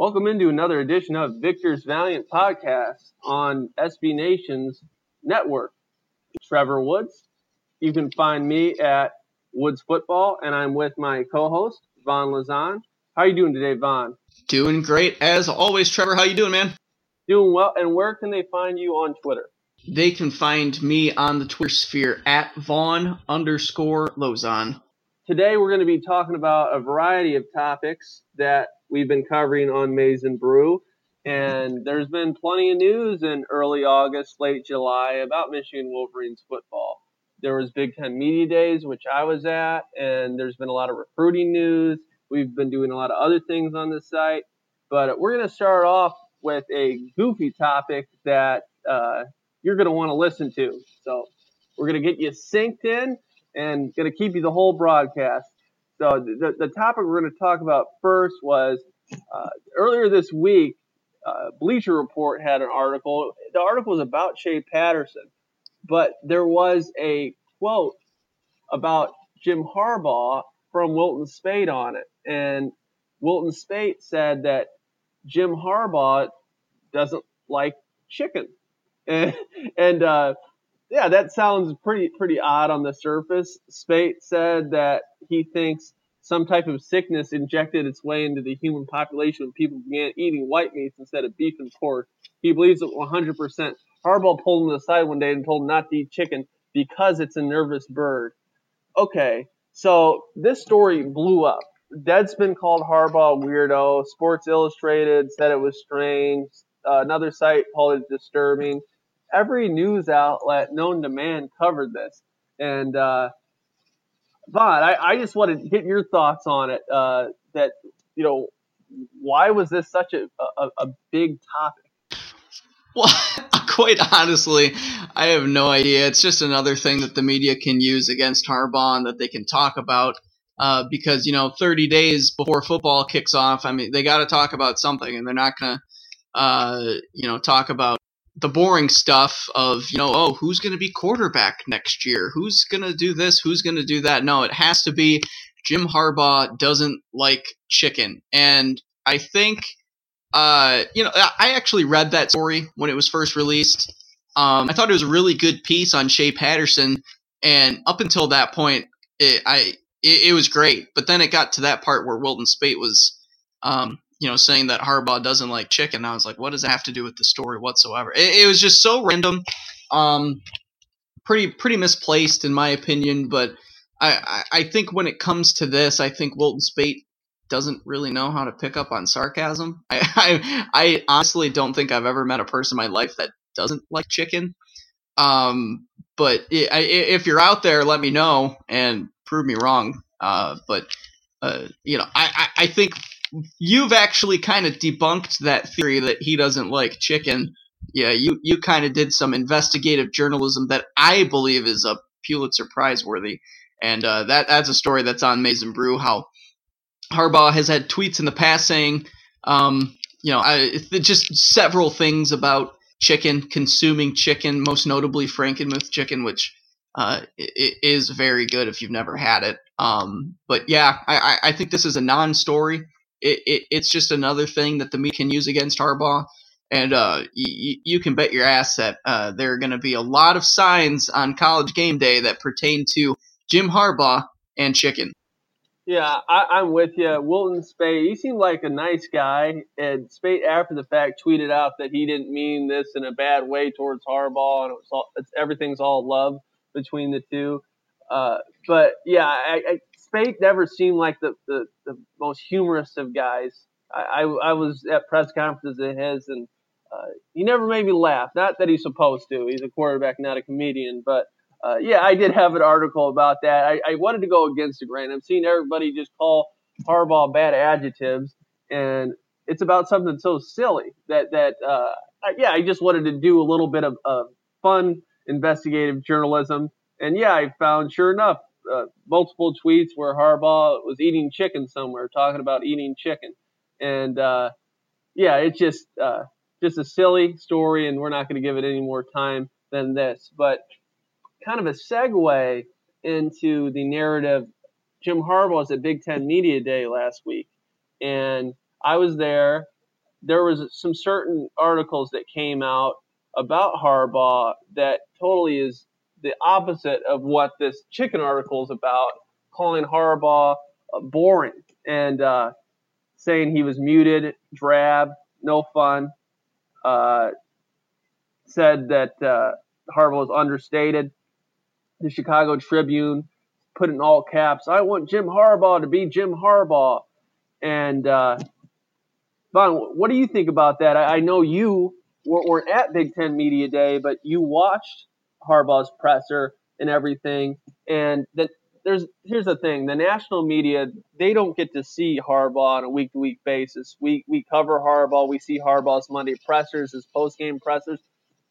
Welcome into another edition of Victor's Valiant Podcast on SB Nation's network. Trevor Woods. You can find me at Woods Football, and I'm with my co-host Vaughn Lozon. How are you doing today, Vaughn? Doing great as always, Trevor. How are you doing, man? Doing well. And where can they find you on Twitter? They can find me on the Twitter sphere at Vaughn underscore Lozon. Today we're going to be talking about a variety of topics that we've been covering on Maize and Brew. And there's been plenty of news in early August, late July about Michigan Wolverines football. There was Big Ten Media Days, which I was at, and there's been a lot of recruiting news. We've been doing a lot of other things on the site, but we're going to start off with a goofy topic that uh, you're going to want to listen to. So we're going to get you synced in and going to keep you the whole broadcast. So the, the topic we're going to talk about first was uh, earlier this week, uh, Bleacher Report had an article. The article was about Shea Patterson, but there was a quote about Jim Harbaugh from Wilton Speight on it. And Wilton Speight said that Jim Harbaugh doesn't like chicken. And, and uh, yeah, that sounds pretty pretty odd on the surface. Speight said that he thinks some type of sickness injected its way into the human population when people began eating white meats instead of beef and pork. He believes it 100%. Harbaugh pulled him aside one day and told him not to eat chicken because it's a nervous bird. Okay, so this story blew up. Deadspin called Harbaugh weirdo. Sports Illustrated said it was strange. Uh, another site called it disturbing every news outlet known to man covered this. And uh, Vaughn, I, I just want to get your thoughts on it. Uh, that you know, why was this such a, a, a big topic? Well, quite honestly, I have no idea. It's just another thing that the media can use against Harbaugh and that they can talk about. Uh, because you know, 30 days before football kicks off, I mean, they got to talk about something, and they're not gonna, uh, you know, talk about the boring stuff of you know oh who's going to be quarterback next year? Who's going to do this? Who's going to do that? No it has to be jim harbaugh doesn't like chicken. And i think uh you know i actually read that story when it was first released. Um i thought it was a really good piece on shea patterson and up until that point it, i it, it was great. But then it got to that part where wilton speight was um you know, saying that Harbaugh doesn't like chicken. I was like, what does that have to do with the story whatsoever? It, it was just so random, um, pretty pretty misplaced in my opinion. But I, I, I think when it comes to this, I think Wilton Speight doesn't really know how to pick up on sarcasm. I, I, I honestly don't think I've ever met a person in my life that doesn't like chicken. Um, but if you're out there, let me know and prove me wrong. Uh, but uh, you know, I, I, I think you've actually kind of debunked that theory that he doesn't like chicken. Yeah, you you kind of did some investigative journalism that I believe is a Pulitzer Prize worthy, and uh, that that's a story that's on Maize n Brew. How Harbaugh has had tweets in the past saying, um, you know, I, just several things about chicken, consuming chicken, most notably Frankenmuth chicken, which uh, is very good if you've never had it. Um, but yeah, I, I think this is a non-story it, it, it's just another thing that the media can use against Harbaugh. And uh, y- you can bet your ass that uh, there are going to be a lot of signs on college game day that pertain to Jim Harbaugh and chicken. Yeah, I, am with you. Wilton Speight, he seemed like a nice guy. And Speight, after the fact, tweeted out that he didn't mean this in a bad way towards Harbaugh, and it all, it's, everything's all love between the two. Uh, but yeah, I, Speight never seemed like the, the, the most humorous of guys. I, I, I, was at press conferences of his, and uh, he never made me laugh. Not that he's supposed to. He's a quarterback, not a comedian. But uh, yeah, I did have an article about that. I, I wanted to go against the grain. I'm seeing everybody just call Harbaugh bad adjectives, and it's about something so silly that that uh, yeah, I just wanted to do a little bit of, of fun investigative journalism. And yeah, I found sure enough uh, multiple tweets where Harbaugh was eating chicken somewhere, talking about eating chicken, and uh, yeah, it's just uh, just a silly story, and we're not going to give it any more time than this. But kind of a segue into the narrative. Jim Harbaugh was at Big Ten Media Day last week, and I was there. there was some certain articles that came out about Harbaugh that totally is the opposite of what this chicken article is about, calling Harbaugh uh, boring and uh, saying he was muted, drab, no fun. Uh, said that uh, Harbaugh was understated. The Chicago Tribune put in all caps, I want Jim Harbaugh to be Jim Harbaugh. And uh, what do you think about that? I, I know you weren't at Big Ten Media Day, but you watched Harbaugh's presser and everything. And that there's here's the thing: the national media they don't get to see Harbaugh on a week to week basis. We we cover Harbaugh, we see Harbaugh's Monday pressers, his post game pressers.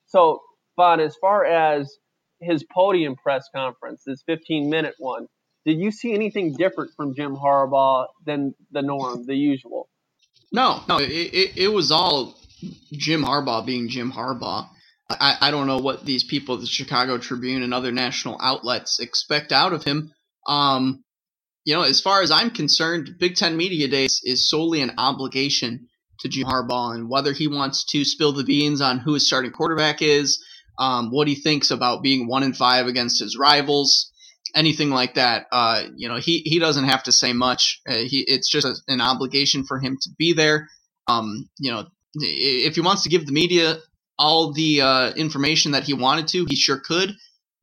So, Vaughn, as far as his podium press conference, this 15 minute one, did you see anything different from Jim Harbaugh than the norm, the usual? No, no, it, it, it was all Jim Harbaugh being Jim Harbaugh. I, I don't know what these people the Chicago Tribune and other national outlets expect out of him. Um, you know, as far as I'm concerned, Big Ten Media Days is solely an obligation to Jim Harbaugh and whether he wants to spill the beans on who his starting quarterback is, um, what he thinks about being one in five against his rivals, anything like that. Uh, you know, he, he doesn't have to say much. Uh, he, it's just a, an obligation for him to be there. Um, you know, if he wants to give the media all the uh, information that he wanted to, he sure could.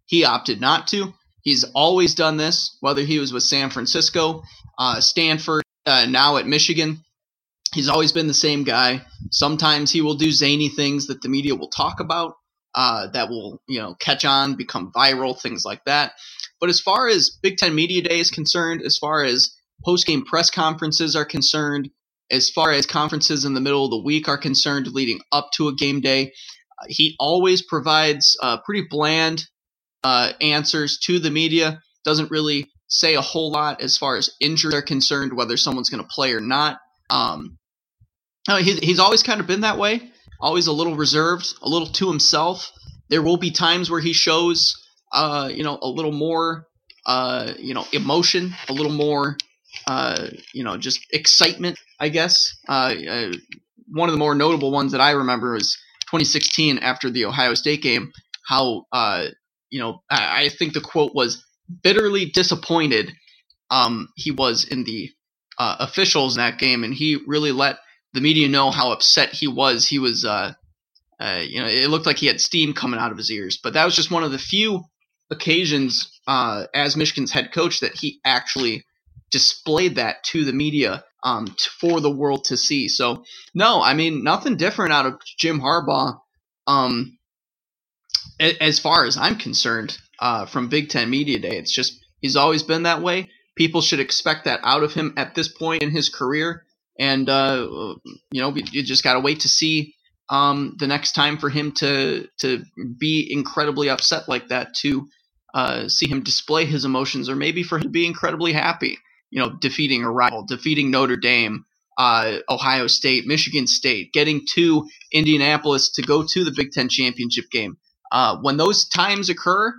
He opted not to. He's always done this, whether he was with San Francisco, uh, Stanford, uh, now at Michigan. He's always been the same guy. Sometimes he will do zany things that the media will talk about, uh, that will you know catch on, become viral, things like that. But as far as Big Ten Media Day is concerned, as far as post game press conferences are concerned, as far as conferences in the middle of the week are concerned, leading up to a game day, uh, he always provides uh, pretty bland uh, answers to the media. Doesn't really say a whole lot as far as injuries are concerned, whether someone's going to play or not. Um, he's, he's always kind of been that way, always a little reserved, a little to himself. There will be times where he shows, uh, you know, a little more, uh, you know, emotion, a little more uh, you know, just excitement, I guess. Uh, uh, one of the more notable ones that I remember was 2016 after the Ohio State game. How uh, you know, I, I, think the quote was bitterly disappointed. Um, he was in the uh, officials in that game, and he really let the media know how upset he was. He was, uh, uh, you know, it looked like he had steam coming out of his ears. But that was just one of the few occasions uh, as Michigan's head coach that he actually displayed that to the media um, t- for the world to see. So no, I mean nothing different out of Jim Harbaugh. Um, a- as far as I'm concerned, uh, from Big Ten Media Day, it's just he's always been that way. People should expect that out of him at this point in his career, and uh, you know you just got to wait to see um, the next time for him to to be incredibly upset like that to uh, see him display his emotions, or maybe for him to be incredibly happy you know, defeating a rival, defeating Notre Dame, uh, Ohio State, Michigan State, getting to Indianapolis to go to the Big Ten championship game. Uh, when those times occur,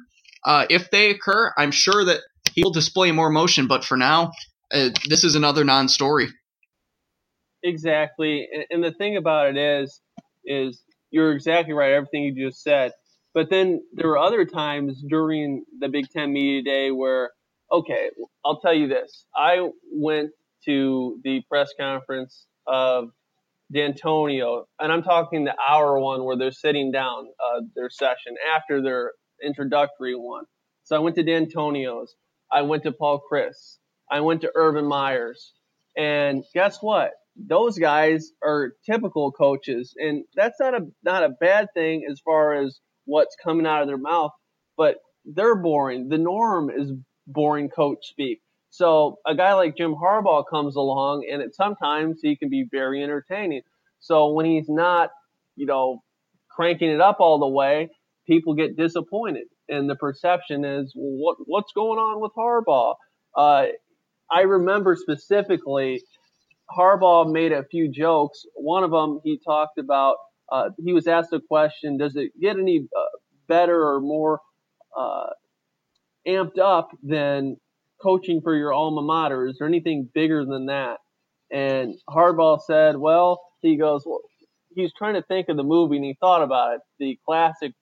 uh, if they occur, I'm sure that he will display more emotion. But for now, uh, this is another non-story. Exactly, and, and the thing about it is, is you're exactly right. Everything you just said. But then there were other times during the Big Ten Media Day where okay, I'll tell you this. I went to the press conference of Dantonio, and I'm talking the hour one where they're sitting down uh, their session after their introductory one. So I went to Dantonio's. I went to Paul Chryst. I went to Urban Myers. And guess what? Those guys are typical coaches, and that's not a not a bad thing as far as what's coming out of their mouth. But they're boring. The norm is boring coach speak. So a guy like Jim Harbaugh comes along, and sometimes he can be very entertaining. So when he's not, you know, cranking it up all the way, people get disappointed, and the perception is, well, what what's going on with Harbaugh? Uh, I remember specifically, Harbaugh made a few jokes. One of them, he talked about. Uh, he was asked a question: Does it get any uh, better or more uh, amped up than coaching for your alma mater? Is there anything bigger than that? And Harbaugh said, well, he goes, well, he was trying to think of the movie and he thought about it, the classic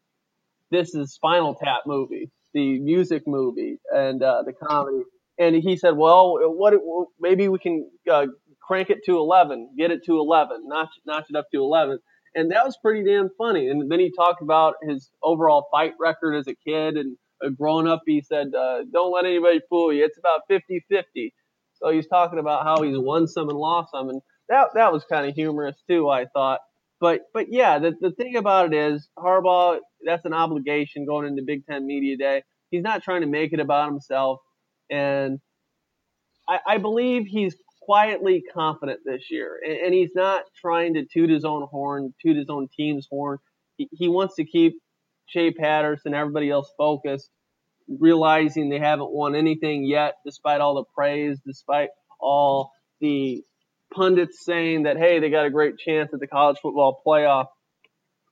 "This Is Spinal Tap" movie, the music movie, and uh, the comedy. And he said, well, what? Maybe we can uh, crank it to 11, get it to 11, notch notch it up to 11. And that was pretty damn funny. And then he talked about his overall fight record as a kid and uh, growing up. He said, uh, "Don't let anybody fool you. It's about 50-50." So he's talking about how he's won some and lost some, and that that was kind of humorous too. I thought. But but yeah, the the thing about it is Harbaugh. That's an obligation going into Big Ten Media Day. He's not trying to make it about himself, and I, I believe he's quietly confident this year, and, and, he's not trying to toot his own horn, toot his own team's horn. He, he wants to keep Shea Patterson, everybody else focused, realizing they haven't won anything yet, despite all the praise, despite all the pundits saying that hey, they got a great chance at the college football playoff,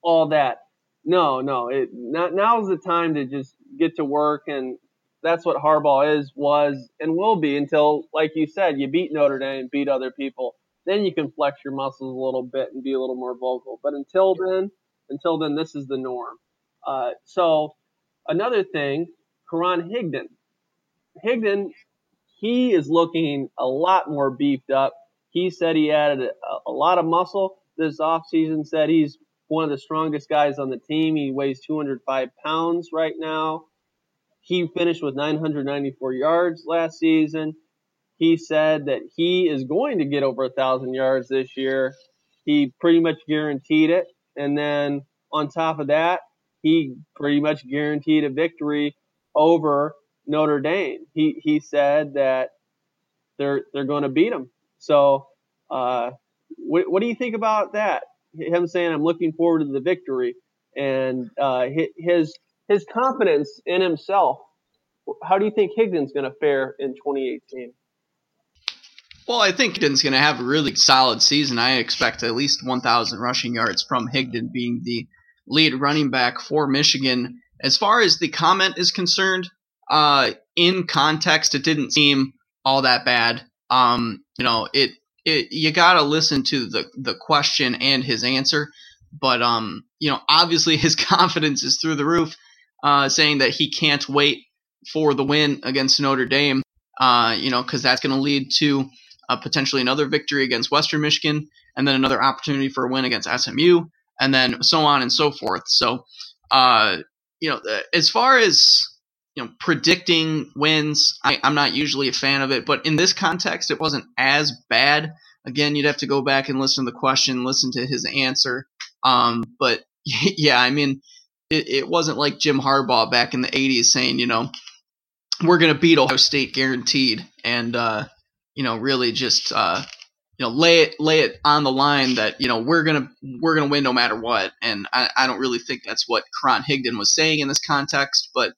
all that. No, no, it not, now's the time to just get to work and that's what Harbaugh is, was, and will be until, like you said, you beat Notre Dame, beat other people. Then you can flex your muscles a little bit and be a little more vocal. But until then, until then, this is the norm. Uh, so another thing, Karan Higdon. Higdon, he is looking a lot more beefed up. He said he added a, a lot of muscle this offseason, said he's one of the strongest guys on the team. He weighs 205 pounds right now. He finished with 994 yards last season. He said that he is going to get over a thousand yards this year. He pretty much guaranteed it. And then on top of that, he pretty much guaranteed a victory over Notre Dame. He he said that they're they're going to beat them. So, uh, what, what do you think about that? Him saying, "I'm looking forward to the victory," and uh, his his confidence in himself. How do you think Higdon's going to fare in 2018? Well, I think Higdon's going to have a really solid season. I expect at least 1,000 rushing yards from Higdon being the lead running back for Michigan. As far as the comment is concerned, uh, in context, it didn't seem all that bad. Um, you know, it, it you got to listen to the the question and his answer, but um, you know, obviously his confidence is through the roof uh, saying that he can't wait for the win against Notre Dame, uh, you know, because that's going to lead to uh, potentially another victory against Western Michigan, and then another opportunity for a win against SMU, and then so on and so forth. So, uh, you know, uh, as far as you know, predicting wins, I, I'm not usually a fan of it, but in this context, it wasn't as bad. Again, you'd have to go back and listen to the question, listen to his answer. Um, but yeah, I mean, it, it wasn't like Jim Harbaugh back in the 80s saying, you know, we're going to beat Ohio State guaranteed. And, uh, you know, really just, uh, you know, lay it, lay it on the line that, you know, we're to, we're to win no matter what. And I, I don't really think that's what Karan Higdon was saying in this context, but,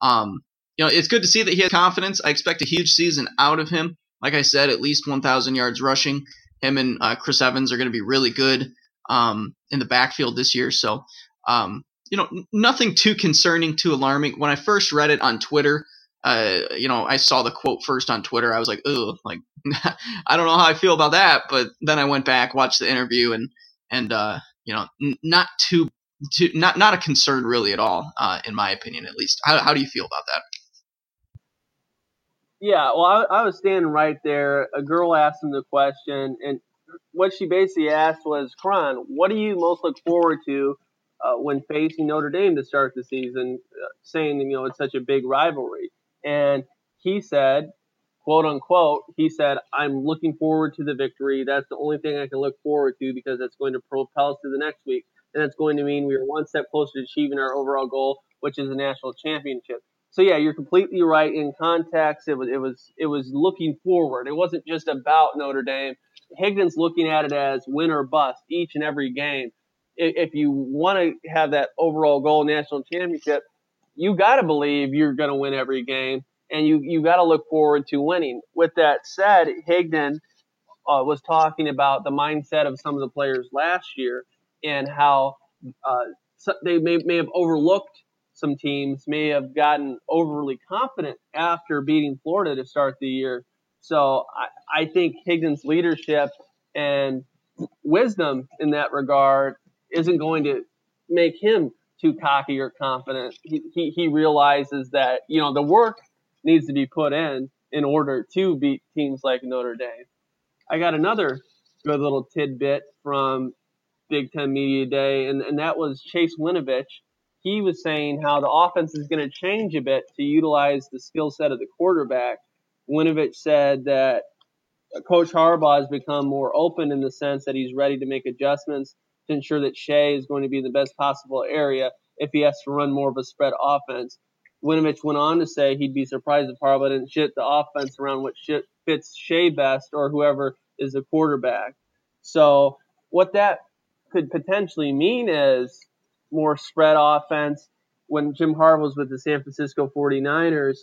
um, you know, it's good to see that he has confidence. I expect a huge season out of him. Like I said, at least 1,000 yards rushing. Him and uh, Chris Evans are to be really good um, in the backfield this year. So, um, you know, nothing too concerning, too alarming. When I first read it on Twitter, uh, you know, I saw the quote first on Twitter. I was like, "Ugh," like I don't know how I feel about that. But then I went back, watched the interview, and and uh, you know, n- not too, too, not not a concern really at all, uh, in my opinion, at least. How how do you feel about that? Yeah, well, I, I was standing right there. A girl asked him the question, and what she basically asked was, "Karan, what do you most look forward to?" uh, when facing Notre Dame to start the season, uh, saying you know it's such a big rivalry. And he said, quote unquote, he said, "I'm looking forward to the victory. That's the only thing I can look forward to because that's going to propel us to the next week, and that's going to mean we are one step closer to achieving our overall goal, which is a national championship." So yeah, you're completely right. In context, it was it was it was looking forward. It wasn't just about Notre Dame. Higdon's looking at it as win or bust each and every game if you want to have that overall goal national championship, you got to believe you're going to win every game, and you you got to look forward to winning. With that said, Higdon uh, was talking about the mindset of some of the players last year and how uh, they may may have overlooked some teams, may have gotten overly confident after beating Florida to start the year. So I, I think Higdon's leadership and wisdom in that regard isn't going to make him too cocky or confident. He, he, he realizes that, you know, the work needs to be put in in order to beat teams like Notre Dame. I got another good little tidbit from Big Ten Media Day, and, and that was Chase Winovich. He was saying how the offense is going to change a bit to utilize the skill set of the quarterback. Winovich said that Coach Harbaugh has become more open in the sense that he's ready to make adjustments to ensure that Shea is going to be in the best possible area if he has to run more of a spread offense. Winovich went on to say he'd be surprised if Harbaugh didn't shit the offense around what fits Shea best or whoever is the quarterback. So what that could potentially mean is more spread offense. When Jim Harbaugh was with the San Francisco 49ers,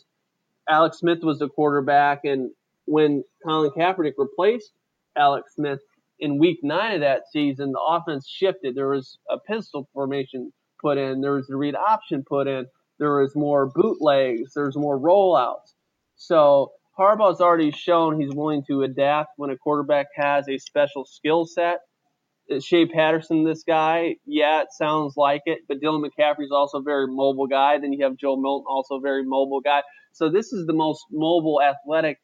Alex Smith was the quarterback, and when Colin Kaepernick replaced Alex Smith in week nine of that season, the offense shifted. There was a pistol formation put in, there was a read option put in, there was more bootlegs, there's more rollouts. So Harbaugh's already shown he's willing to adapt when a quarterback has a special skill set. Is Shea Patterson this guy? Yeah, it sounds like it. But Dylan McCaffrey's also a very mobile guy. Then you have Joe Milton, also a very mobile guy. So this is the most mobile, athletic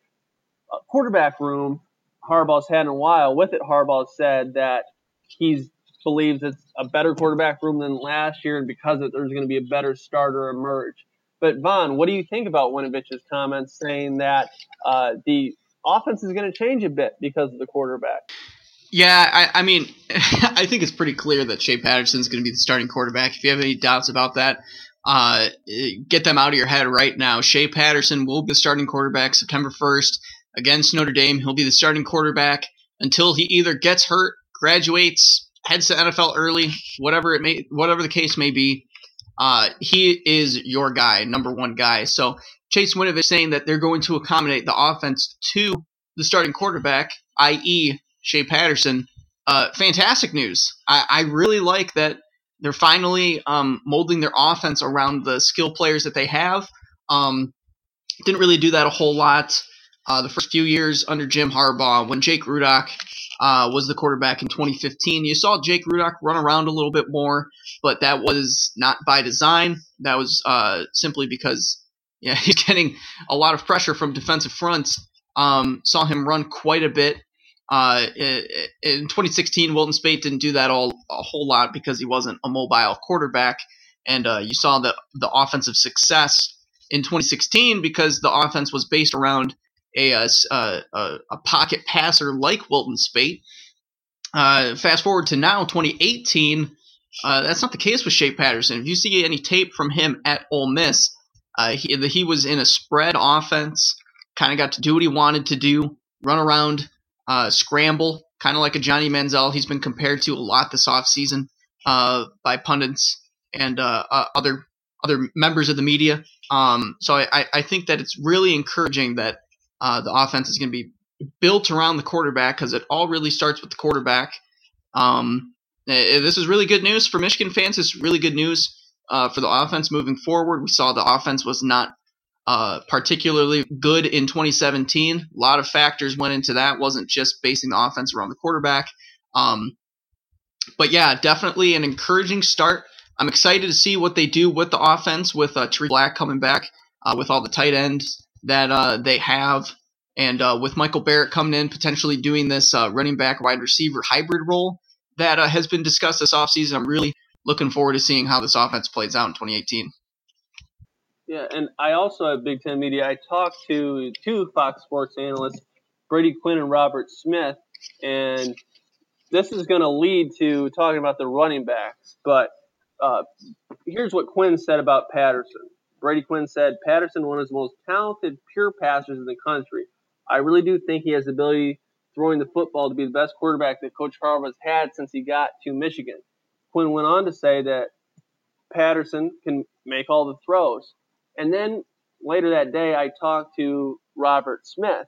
uh, quarterback room Harbaugh's had in a while. With it, Harbaugh said that he believes it's a better quarterback room than last year, and because of it, there's going to be a better starter emerge. But Vaughn, what do you think about Winovich's comments saying that uh, the offense is going to change a bit because of the quarterback? Yeah, I, I mean, I think it's pretty clear that Shea Patterson is going to be the starting quarterback. If you have any doubts about that, uh, get them out of your head right now. Shea Patterson will be the starting quarterback September 1st against Notre Dame. He'll be the starting quarterback until he either gets hurt, graduates, heads to NFL early, whatever it may, whatever the case may be. Uh, he is your guy, number one guy. So Chase Winovich saying that they're going to accommodate the offense to the starting quarterback, i.e., Shea Patterson. Uh, fantastic news. I, I, really like that they're finally um, molding their offense around the skill players that they have. Um, didn't really do that a whole lot uh, the first few years under Jim Harbaugh when Jake Rudock uh, was the quarterback in 2015. You saw Jake Rudock run around a little bit more, but that was not by design. That was uh, simply because yeah, he's getting a lot of pressure from defensive fronts. Um, saw him run quite a bit. Uh, in 2016, Wilton Speight didn't do that all a whole lot because he wasn't a mobile quarterback, and uh, you saw the the offensive success in 2016 because the offense was based around a, a, a, a pocket passer like Wilton Speight. Uh, fast forward to now, 2018, uh, that's not the case with Shea Patterson. If you see any tape from him at Ole Miss, uh, he, he was in a spread offense, kind of got to do what he wanted to do, run around, uh, scramble, kind of like a Johnny Manziel. He's been compared to a lot this offseason uh, by pundits and uh, uh, other other members of the media. Um, so I, I think that it's really encouraging that uh, the offense is going to be built around the quarterback because it all really starts with the quarterback. Um, eh, this is really good news for Michigan fans. It's really good news uh, for the offense moving forward. We saw the offense was not uh, particularly good in 2017. A lot of factors went into that. Wasn't just basing the offense around the quarterback. Um, but yeah, definitely an encouraging start. I'm excited to see what they do with the offense with uh, Tarik Black coming back, uh, with all the tight ends that uh, they have. And uh, with Michael Barrett coming in, potentially doing this uh, running back wide receiver hybrid role that uh, has been discussed this offseason, I'm really looking forward to seeing how this offense plays out in 2018. Yeah, and I also at Big Ten Media. I talked to two Fox Sports analysts, Brady Quinn and Robert Smith, and this is going to lead to talking about the running backs. But uh, here's what Quinn said about Patterson. Brady Quinn said Patterson, one of the most talented pure passers in the country. I really do think he has the ability throwing the football to be the best quarterback that Coach Harbaugh has had since he got to Michigan. Quinn went on to say that Patterson can make all the throws. And then later that day, I talked to Robert Smith,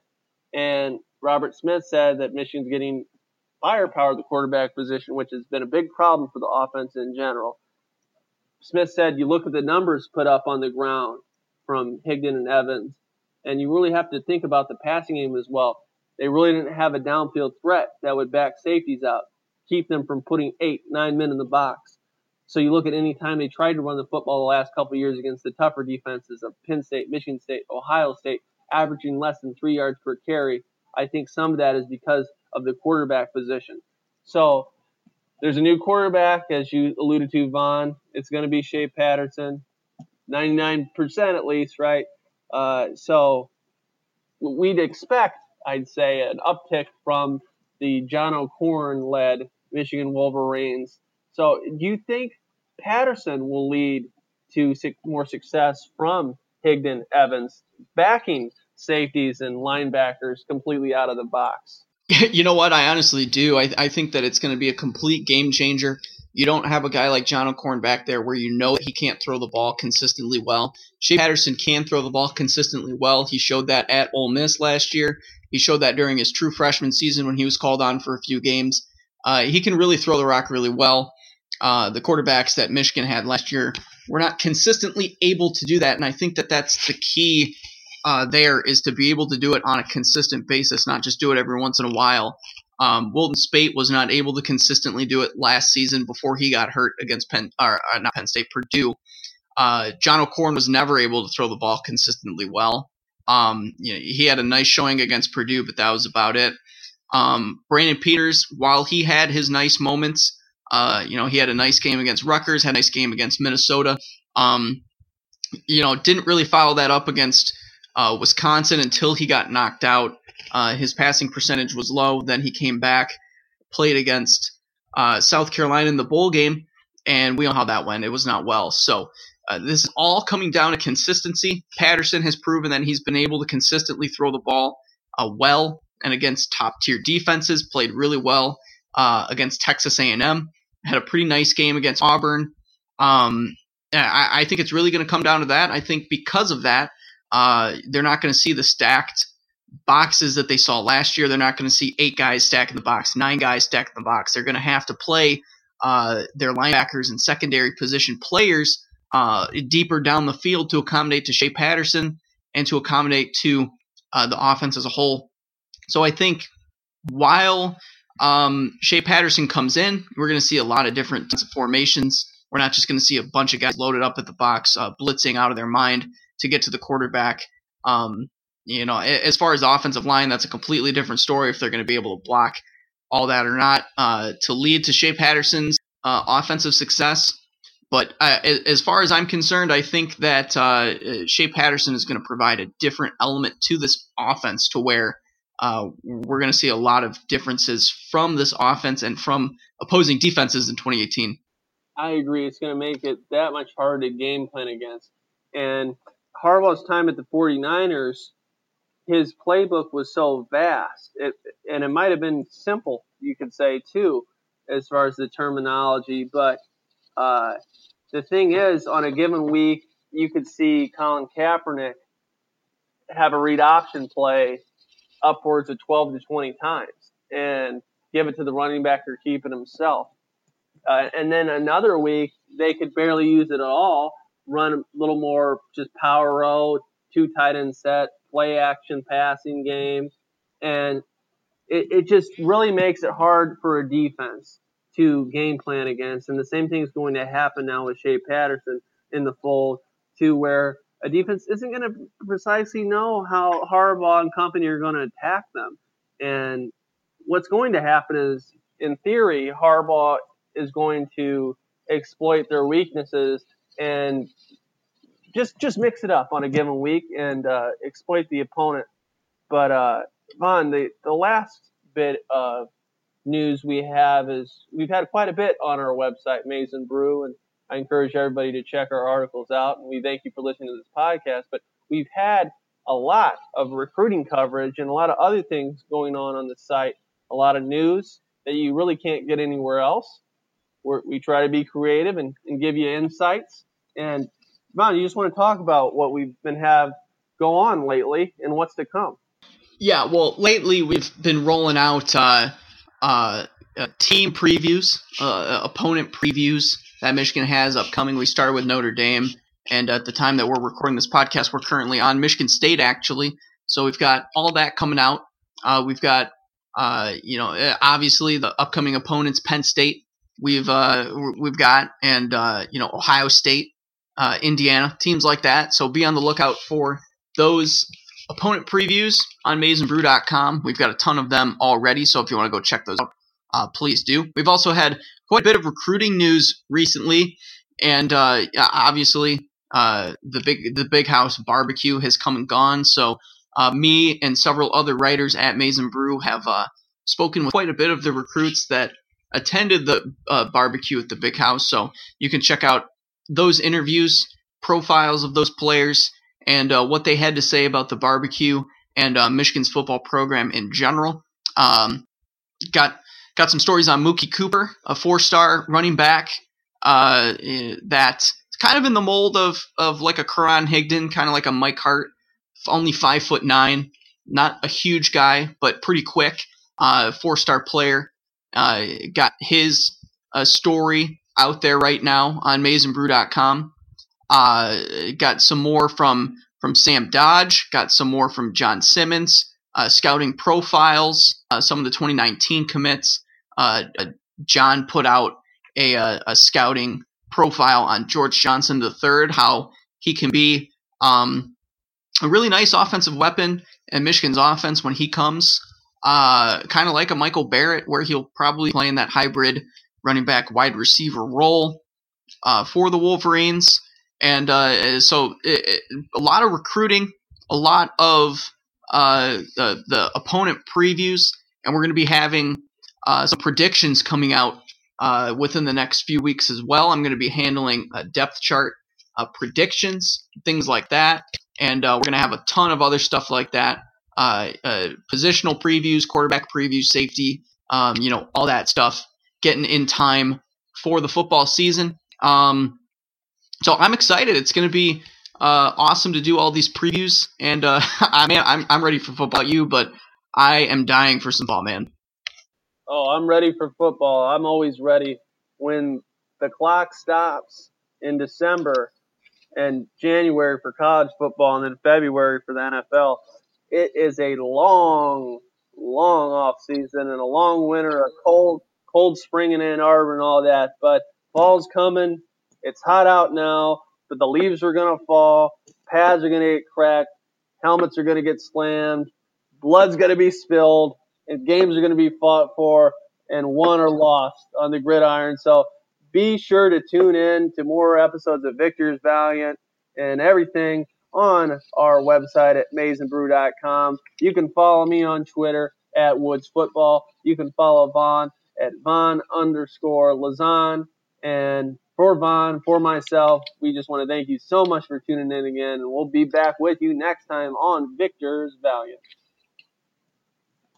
and Robert Smith said that Michigan's getting firepower at the quarterback position, which has been a big problem for the offense in general. Smith said you look at the numbers put up on the ground from Higdon and Evans, and you really have to think about the passing game as well. They really didn't have a downfield threat that would back safeties out. keep them from putting eight, nine men in the box. So you look at any time they tried to run the football the last couple years against the tougher defenses of Penn State, Michigan State, Ohio State, averaging less than three yards per carry. I think some of that is because of the quarterback position. So there's a new quarterback, as you alluded to, Vaughn. It's going to be Shea Patterson, 99% at least, right? Uh, so we'd expect, I'd say, an uptick from the John O'Korn led Michigan Wolverines. So do you think Patterson will lead to more success from Higdon Evans, backing safeties and linebackers completely out of the box? You know what? I honestly do. I, I think that it's going to be a complete game changer. You don't have a guy like John O'Korn back there where you know he can't throw the ball consistently well. Shea Patterson can throw the ball consistently well. He showed that at Ole Miss last year. He showed that during his true freshman season when he was called on for a few games. Uh, he can really throw the rock really well. Uh, the quarterbacks that Michigan had last year were not consistently able to do that, and I think that that's the key uh, there is to be able to do it on a consistent basis, not just do it every once in a while. Um, Wilton Speight was not able to consistently do it last season before he got hurt against Penn, or uh, not Penn State, Purdue. Uh, John O'Korn was never able to throw the ball consistently well. Um, you know, he had a nice showing against Purdue, but that was about it. Um, Brandon Peters, while he had his nice moments, uh, you know, he had a nice game against Rutgers, had a nice game against Minnesota. Um, you know, didn't really follow that up against uh, Wisconsin until he got knocked out. Uh, his passing percentage was low. Then he came back, played against uh, South Carolina in the bowl game, and we know how that went. It was not well. So uh, this is all coming down to consistency. Patterson has proven that he's been able to consistently throw the ball uh, well and against top tier defenses. Played really well uh, against Texas A&M. Had a pretty nice game against Auburn. Um, I, I think it's really going to come down to that. I think because of that, uh, they're not going to see the stacked boxes that they saw last year. They're not going to see eight guys stacking the box, nine guys stacking the box. They're going to have to play uh, their linebackers and secondary position players uh, deeper down the field to accommodate to Shea Patterson and to accommodate to uh, the offense as a whole. So I think while um, Shea Patterson comes in, we're going to see a lot of different formations. We're not just going to see a bunch of guys loaded up at the box, uh, blitzing out of their mind to get to the quarterback. Um, you know, as far as offensive line, that's a completely different story if they're going to be able to block all that or not. Uh, to lead to Shea Patterson's uh, offensive success, but uh, as far as I'm concerned, I think that uh, Shea Patterson is going to provide a different element to this offense to where uh, we're going to see a lot of differences from this offense and from opposing defenses in 2018. I agree. It's going to make it that much harder to game plan against. And Harbaugh's time at the 49ers, his playbook was so vast, it, and it might have been simple, you could say too, as far as the terminology. But uh, the thing is, on a given week, you could see Colin Kaepernick have a read option play upwards of 12 to 20 times and give it to the running back or keep it himself. Uh, and then another week, they could barely use it at all run a little more just power row, two tight end set, play action passing game. And it, it just really makes it hard for a defense to game plan against. And the same thing is going to happen now with Shea Patterson in the fold, to where a defense isn't going to precisely know how Harbaugh and company are going to attack them. And what's going to happen is, in theory, Harbaugh is going to exploit their weaknesses and just just mix it up on a given week and uh, exploit the opponent. But uh, Vaughn, the the last bit of news we have is we've had quite a bit on our website, Maize n Brew, and I encourage everybody to check our articles out. And we thank you for listening to this podcast. But we've had a lot of recruiting coverage and a lot of other things going on on the site. A lot of news that you really can't get anywhere else. We're, we try to be creative and, and give you insights. And Vaughn, you just want to talk about what we've been have go on lately and what's to come. Yeah, well, lately we've been rolling out uh, uh, uh, team previews, uh, opponent previews that Michigan has upcoming. We started with Notre Dame, and at the time that we're recording this podcast, we're currently on Michigan State, actually. So we've got all that coming out. Uh, we've got Uh, you know, eh, obviously the upcoming opponents, Penn State, we've uh, we've got, and uh, you know, Ohio State, uh, Indiana, teams like that. So be on the lookout for those opponent previews on MaizenBrew.com. We've got a ton of them already, so if you want to go check those out, uh, please do. We've also had quite a bit of recruiting news recently, and uh, obviously uh, the big the big house barbecue has come and gone. So uh, me and several other writers at Maize n Brew have uh, spoken with quite a bit of the recruits that attended the uh, barbecue at the big house. So you can check out those interviews, profiles of those players, and uh, what they had to say about the barbecue and uh, Michigan's football program in general. Um, got got some stories on Mookie Cooper, a four-star running back uh, eh, that's kind of in the mold of of like a Karan Higdon, kind of like a Mike Hart, only five foot nine, not a huge guy, but pretty quick. Uh, four-star player. Uh, got his uh, story out there right now on MaizenBrew.com. Uh, got some more from from Sam Dodge. Got some more from John Simmons. Uh, scouting profiles. Uh, some of the 2019 commits. Uh, uh, John put out a, a, a, scouting profile on George Johnson III. How he can be um, a really nice offensive weapon in Michigan's offense when he comes. Uh, kind of like a Michael Barrett, where he'll probably play in that hybrid running back wide receiver role uh, for the Wolverines. And uh, so it, it, a lot of recruiting, a lot of uh, the, the opponent previews, and we're going to be having uh, some predictions coming out uh, within the next few weeks as well. I'm going to be handling a depth chart uh, predictions, things like that. And we're going to have a ton of other stuff like that. positional previews, quarterback previews, safety, um, you know, all that stuff getting in time for the football season. Um, so I'm excited. It's going to be uh, awesome to do all these previews, and uh, I mean, I'm I'm ready for football. You, but I am dying for some ball, man. Oh, I'm ready for football. I'm always ready. When the clock stops in December and January for college football, and then February for the NFL, it is a long, long off season and a long winter, a cold, cold spring in Ann Arbor and all that. But fall's coming. It's hot out now, but the leaves are going to fall. Pads are going to get cracked. Helmets are going to get slammed. Blood's going to be spilled. And games are going to be fought for and won or lost on the gridiron. So be sure to tune in to more episodes of Victor's Valiant and everything on our website at maizenbrew.com. You can follow me on Twitter at Woods Football. You can follow Vaughn at Von underscore Lozon. And for Von, for myself, we just want to thank you so much for tuning in again. And we'll be back with you next time on Victor's Valiant.